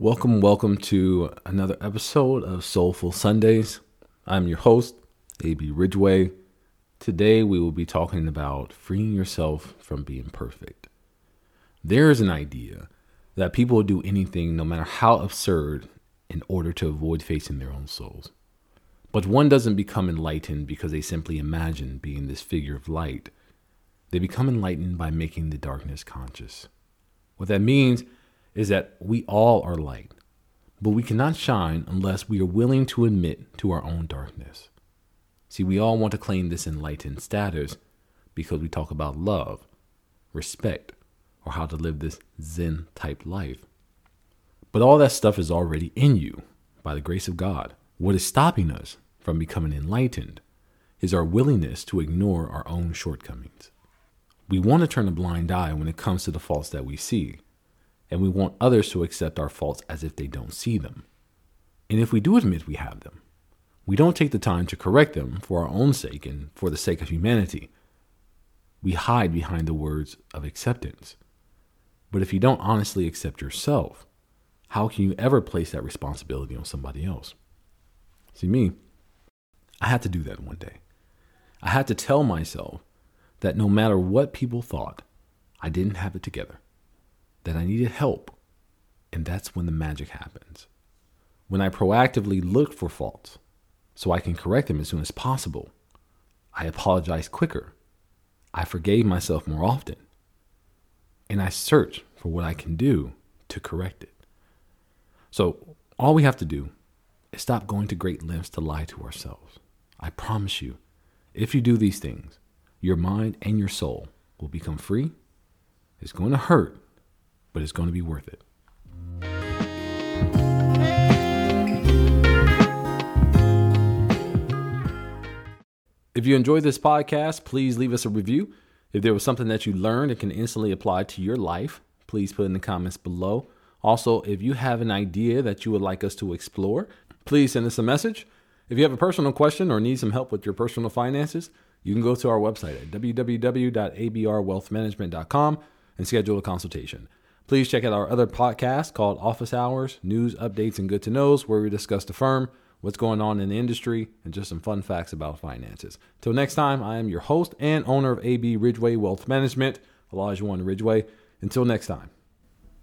Welcome, welcome to another episode of Soulful Sundays. I'm your host, AB Ridgeway. Today we will be talking about freeing yourself from being perfect. There is an idea that people will do anything, no matter how absurd, in order to avoid facing their own souls. But one doesn't become enlightened because they simply imagine being this figure of light. They become enlightened by making the darkness conscious. What that means is that we all are light, but we cannot shine unless we are willing to admit to our own darkness. See, we all want to claim this enlightened status because we talk about love, respect, or how to live this Zen type life. But all that stuff is already in you by the grace of God. What is stopping us from becoming enlightened is our willingness to ignore our own shortcomings. We want to turn a blind eye when it comes to the faults that we see, and we want others to accept our faults as if they don't see them. And if we do admit we have them, we don't take the time to correct them for our own sake and for the sake of humanity. We hide behind the words of acceptance. But if you don't honestly accept yourself, how can you ever place that responsibility on somebody else? See, me, I had to do that one day. I had to tell myself that no matter what people thought, I didn't have it together, that I needed help. And that's when the magic happens. When I proactively look for faults so I can correct them as soon as possible, I apologize quicker. I forgave myself more often. And I search for what I can do to correct it. So, all we have to do is stop going to great lengths to lie to ourselves. I promise you, if you do these things, your mind and your soul will become free. It's going to hurt, but it's going to be worth it. If you enjoyed this podcast, please leave us a review. If there was something that you learned and can instantly apply to your life, please put in the comments below. Also, if you have an idea that you would like us to explore, please send us a message. If you have a personal question or need some help with your personal finances, you can go to our website at www.abrwealthmanagement.com and schedule a consultation. Please check out our other podcast called Office Hours, News, Updates, and Good to Knows, where we discuss the firm, what's going on in the industry, and just some fun facts about finances. Till next time, I am your host and owner of AB Ridgeway Wealth Management, Elijah One Ridgeway. Until next time.